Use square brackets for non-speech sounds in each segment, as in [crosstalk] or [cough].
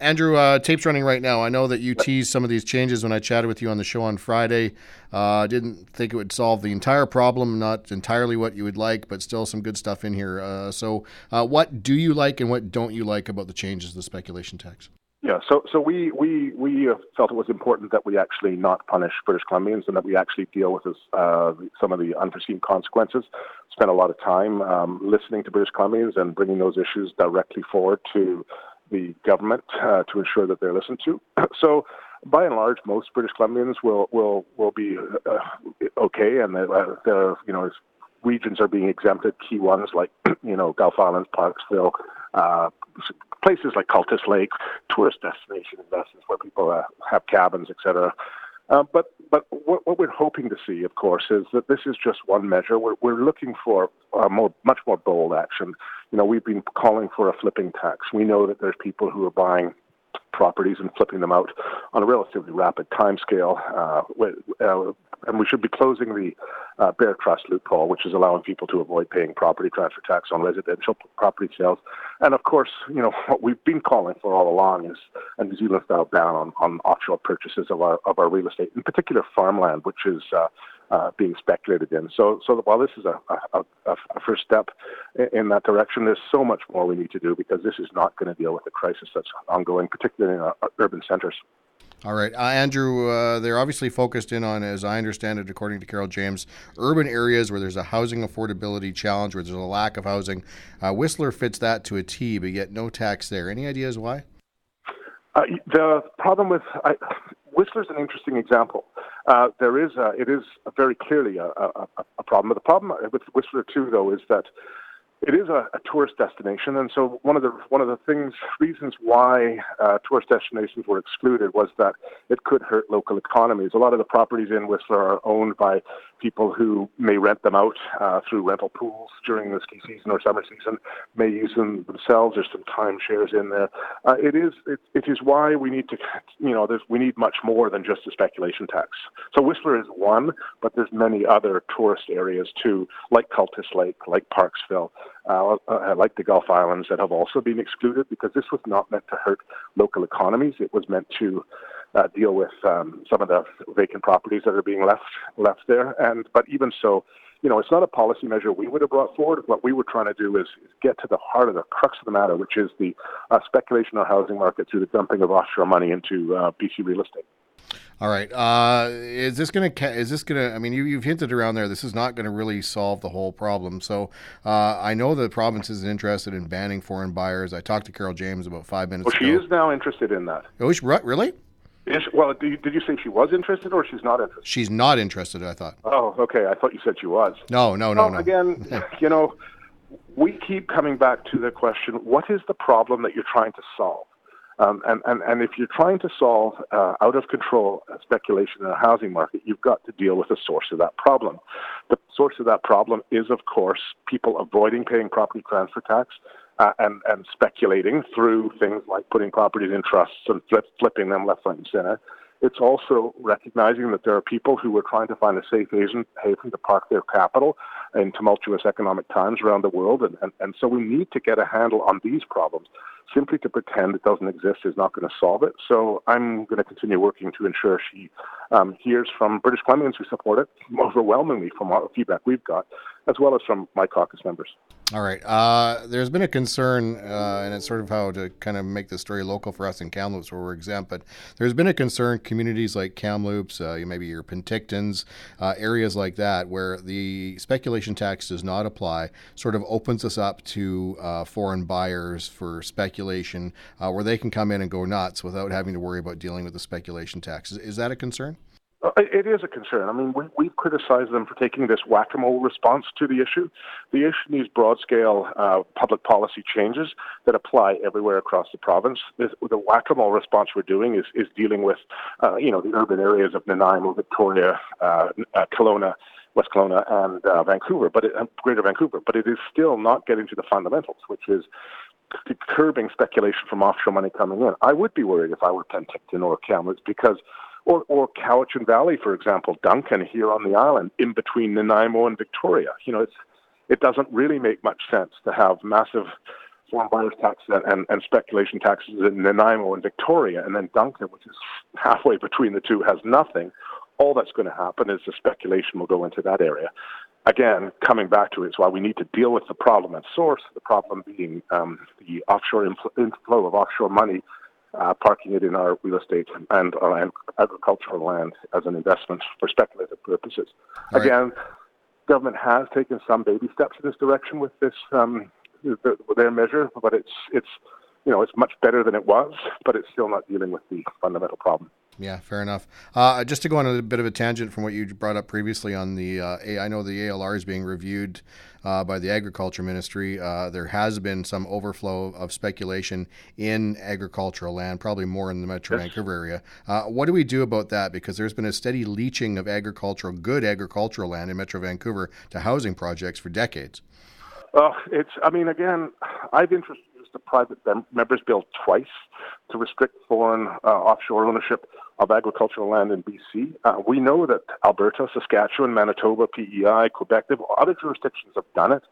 Andrew, uh, tape's running right now. I know that you teased some of these changes when I chatted with you on the show on Friday. I uh, didn't think it would solve the entire problem, not entirely what you would like, but still some good stuff in here. Uh, so, uh, what do you like and what don't you like about the changes to the speculation tax? Yeah, so so we we we uh, felt it was important that we actually not punish British Columbians and that we actually deal with this, uh, some of the unforeseen consequences. Spent a lot of time um, listening to British Columbians and bringing those issues directly forward to the government uh, to ensure that they're listened to. [clears throat] so, by and large, most British Columbians will will will be uh, okay, and uh, there you know regions are being exempted. Key ones like [clears throat] you know Gulf Islands, Parksville, uh, places like Cultus Lake, tourist destination investments where people uh, have cabins, etc. Uh, but but what, what, we're hoping to see, of course, is that this is just one measure. We're, we're looking for more, much more bold action. You know, we've been calling for a flipping tax. We know that there's people who are buying properties and flipping them out on a relatively rapid timescale. Uh, uh, and we should be closing the uh, bare trust loophole, which is allowing people to avoid paying property transfer tax on residential property sales. And of course, you know [laughs] what we've been calling for all along is a New Zealand style ban on, on offshore purchases of our of our real estate, in particular farmland, which is uh, uh, being speculated in. So, so while this is a, a, a, first step in that direction, there's so much more we need to do because this is not going to deal with the crisis that's ongoing, particularly in our urban centers. All right, uh, Andrew. Uh, they're obviously focused in on, as I understand it, according to Carol James, urban areas where there's a housing affordability challenge, where there's a lack of housing. Uh, Whistler fits that to a T, but yet no tax there. Any ideas why? Uh, the problem with I, Whistler's an interesting example. Uh, there is, a, it is very clearly a, a, a problem. But the problem with Whistler too, though, is that it is a, a, tourist destination, and so one of the one of the things reasons why uh, tourist destinations were excluded was that it could hurt local economies. A lot of the properties in Whistler are owned by people who may rent them out uh, through rental pools during the ski season or summer season, may use them themselves. There's some timeshares in there. Uh, it is it, it is why we need to you know we need much more than just a speculation tax. So Whistler is one, but there's many other tourist areas too, like Cultus Lake, like Parksville uh, uh, like the Gulf Islands, that have also been excluded because this was not meant to hurt local economies. It was meant to uh, deal with um, some of the vacant properties that are being left left there. And but even so, you know, it's not a policy measure we would have brought forward. What we were trying to do is, is get to the heart of the crux of the matter, which is the uh, speculation on housing market through the dumping of offshore money into uh, BC real estate. All right. Uh, is this going to? Is this going to? I mean, you, have hinted around there. This is not going to really solve the whole problem. So uh, I know the province is interested in banning foreign buyers. I talked to Carol James about five minutes well, ago. She is now interested in that. Oh, she, really? Is, well, did you, did you say she was interested or she's not interested? She's not interested. I thought. Oh, okay. I thought you said she was. No, no, no, well, no. Again, [laughs] you know, we keep coming back to the question: What is the problem that you're trying to solve? Um, and, and, and if you're trying to solve uh, out of control speculation in the housing market, you've got to deal with the source of that problem. The source of that problem is, of course, people avoiding paying property transfer tax uh, and, and speculating through things like putting properties in trusts and flip, flipping them left, right, and center. It's also recognizing that there are people who are trying to find a safe haven, haven to park their capital in tumultuous economic times around the world. And, and, and so we need to get a handle on these problems simply to pretend it doesn't exist is not going to solve it. So I'm going to continue working to ensure she um, hears from British Columbians who support it, overwhelmingly from our feedback we've got, as well as from my caucus members. All right. Uh, there's been a concern, uh, and it's sort of how to kind of make the story local for us in Kamloops, where we're exempt. But there's been a concern, communities like Kamloops, uh, maybe your Pentictons, uh, areas like that, where the speculation tax does not apply, sort of opens us up to uh, foreign buyers for speculation, uh, where they can come in and go nuts without having to worry about dealing with the speculation tax. Is, that a concern? Uh, it is a concern. I mean, we, we've criticized them for taking this whack-a-mole response to the issue. The issue needs broad-scale uh, public policy changes that apply everywhere across the province. This, the whack-a-mole response we're doing is, is dealing with, uh, you know, the urban areas of Nanaimo, Victoria, uh, uh, Kelowna, West Kelowna, and uh, Vancouver, but it, Greater Vancouver. But it is still not getting to the fundamentals, which is curbing speculation from offshore money coming in. I would be worried if I were Penticton or Kamloops because – or, or Cowichan Valley, for example, Duncan here on the island, in between Nanaimo and Victoria. You know, it's, it doesn't really make much sense to have massive foreign buyers tax and, and speculation taxes in Nanaimo and Victoria, and then Duncan, which is halfway between the two, has nothing. All that's going to happen is the speculation will go into that area. Again, coming back to it, it's why we need to deal with the problem at source. The problem being um, the offshore inflow of offshore money, uh, parking it in our real estate and our agricultural land as an investment for speculative purposes. Right. Again, government has taken some baby steps in this direction with this um, their measure, but it's it's you know it's much better than it was, but it's still not dealing with the fundamental problem. Yeah, fair enough. Uh, just to go on a bit of a tangent from what you brought up previously on the, uh, I know the ALR is being reviewed uh, by the Agriculture Ministry. Uh, there has been some overflow of speculation in agricultural land, probably more in the Metro yes. Vancouver area. Uh, what do we do about that? Because there's been a steady leaching of agricultural, good agricultural land in Metro Vancouver to housing projects for decades. Uh, it's. I mean, again, I've introduced the private members bill twice to restrict foreign uh, offshore ownership of agricultural land in BC. Uh, we know that Alberta, Saskatchewan, Manitoba, PEI, Quebec, other jurisdictions have done it.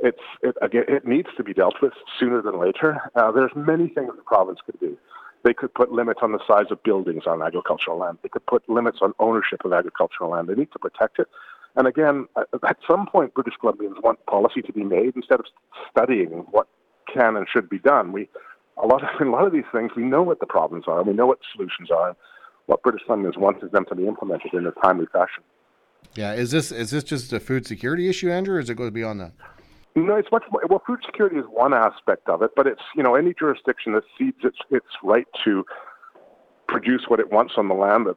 It's it again. It needs to be dealt with sooner than later. Uh, there's many things the province could do. They could put limits on the size of buildings on agricultural land. They could put limits on ownership of agricultural land. They need to protect it. And again, at some point, British Columbians want policy to be made instead of studying what can and should be done. We a lot of [laughs] in a lot of these things we know what the problems are, we know what the solutions are. What British Columbians want is them to be implemented in a timely fashion. Yeah, is this is this just a food security issue, Andrew, or is it goes beyond that? No, it's much more. Well, food security is one aspect of it, but it's you know any jurisdiction that cedes its its right to produce what it wants on the land that,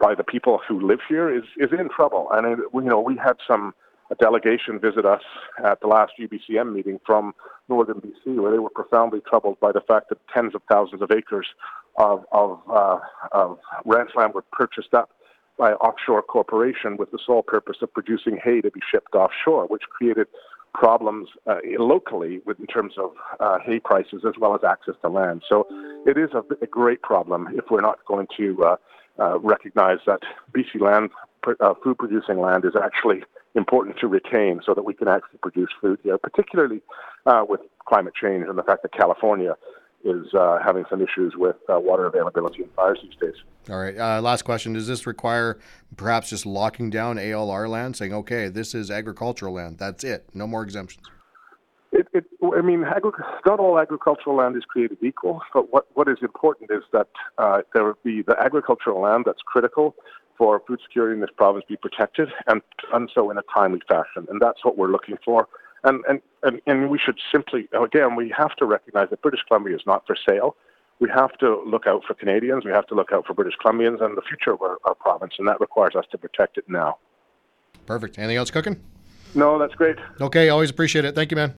by the people who live here is, is in trouble. And it, you know, we had some a delegation visit us at the last UBCM meeting from northern BC, where they were profoundly troubled by the fact that tens of thousands of acres of of, uh, of ranch land were purchased up by offshore corporation with the sole purpose of producing hay to be shipped offshore, which created problems uh, locally with, in terms of uh, hay prices as well as access to land. So it is a, a great problem if we're not going to uh, recognize that BC land, uh, food producing land, is actually important to retain so that we can actually produce food here, particularly uh, with climate change and the fact that California is uh, having some issues with uh, water availability and fires these days. All right. Last question. Does this require perhaps just locking down ALR land, saying, okay, this is agricultural land. That's it. No more exemptions? It, it, I mean, agri- not all agricultural land is created equal, but what, what is important is that uh, there would be the agricultural land that's critical for food security in this province be protected and done so in a timely fashion. And that's what we're looking for. And, and, and, and we should simply, again, we have to recognize that British Columbia is not for sale. We have to look out for Canadians, we have to look out for British Columbians and the future of our, our province, and that requires us to protect it now. Perfect. Anything else cooking? No, that's great. Okay, always appreciate it. Thank you, man.